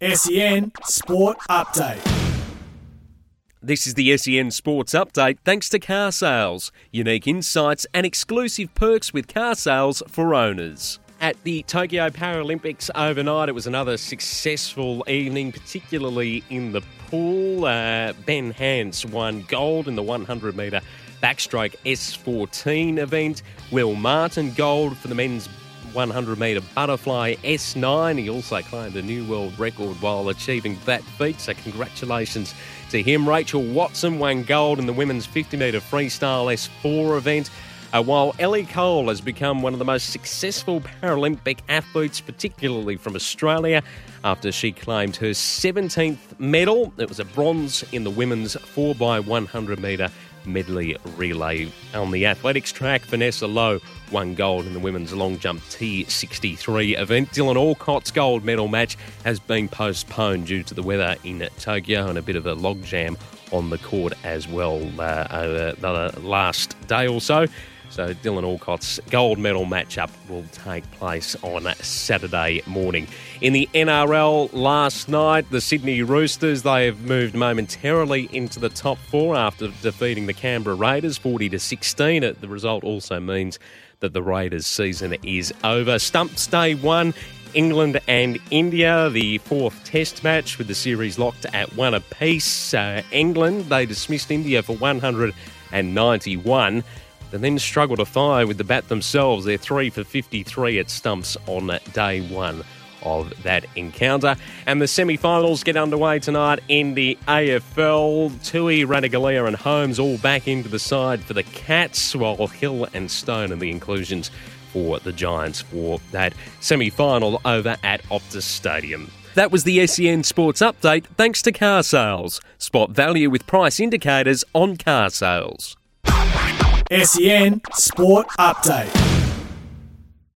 SEN Sport Update. This is the SEN Sports Update thanks to car sales. Unique insights and exclusive perks with car sales for owners. At the Tokyo Paralympics overnight, it was another successful evening, particularly in the pool. Uh, ben Hance won gold in the 100 metre backstroke S14 event. Will Martin gold for the men's 100 metre butterfly S9. He also claimed a new world record while achieving that feat, so congratulations to him. Rachel Watson won gold in the women's 50 metre freestyle S4 event. Uh, while Ellie Cole has become one of the most successful Paralympic athletes, particularly from Australia, after she claimed her 17th medal. It was a bronze in the women's 4x100 metre medley relay. On the athletics track, Vanessa Lowe won gold in the women's long jump T63 event. Dylan Alcott's gold medal match has been postponed due to the weather in Tokyo and a bit of a logjam on the court as well uh, over the last day or so. So Dylan Alcott's gold medal matchup will take place on Saturday morning. In the NRL last night, the Sydney Roosters they have moved momentarily into the top four after defeating the Canberra Raiders 40 to 16. The result also means that the Raiders season is over. Stumps day one. England and India, the fourth test match with the series locked at one apiece. Uh, England, they dismissed India for 191 and then struggle to fire with the bat themselves. They're 3 for 53 at stumps on day one of that encounter. And the semi finals get underway tonight in the AFL. Tuohy, Ratugolea, and Holmes all back into the side for the Cats, while Hill and Stone are the inclusions for the Giants for that semi final over at Optus Stadium. That was the SEN Sports Update thanks to car sales. Spot value with price indicators on car sales. SEN Sport Update.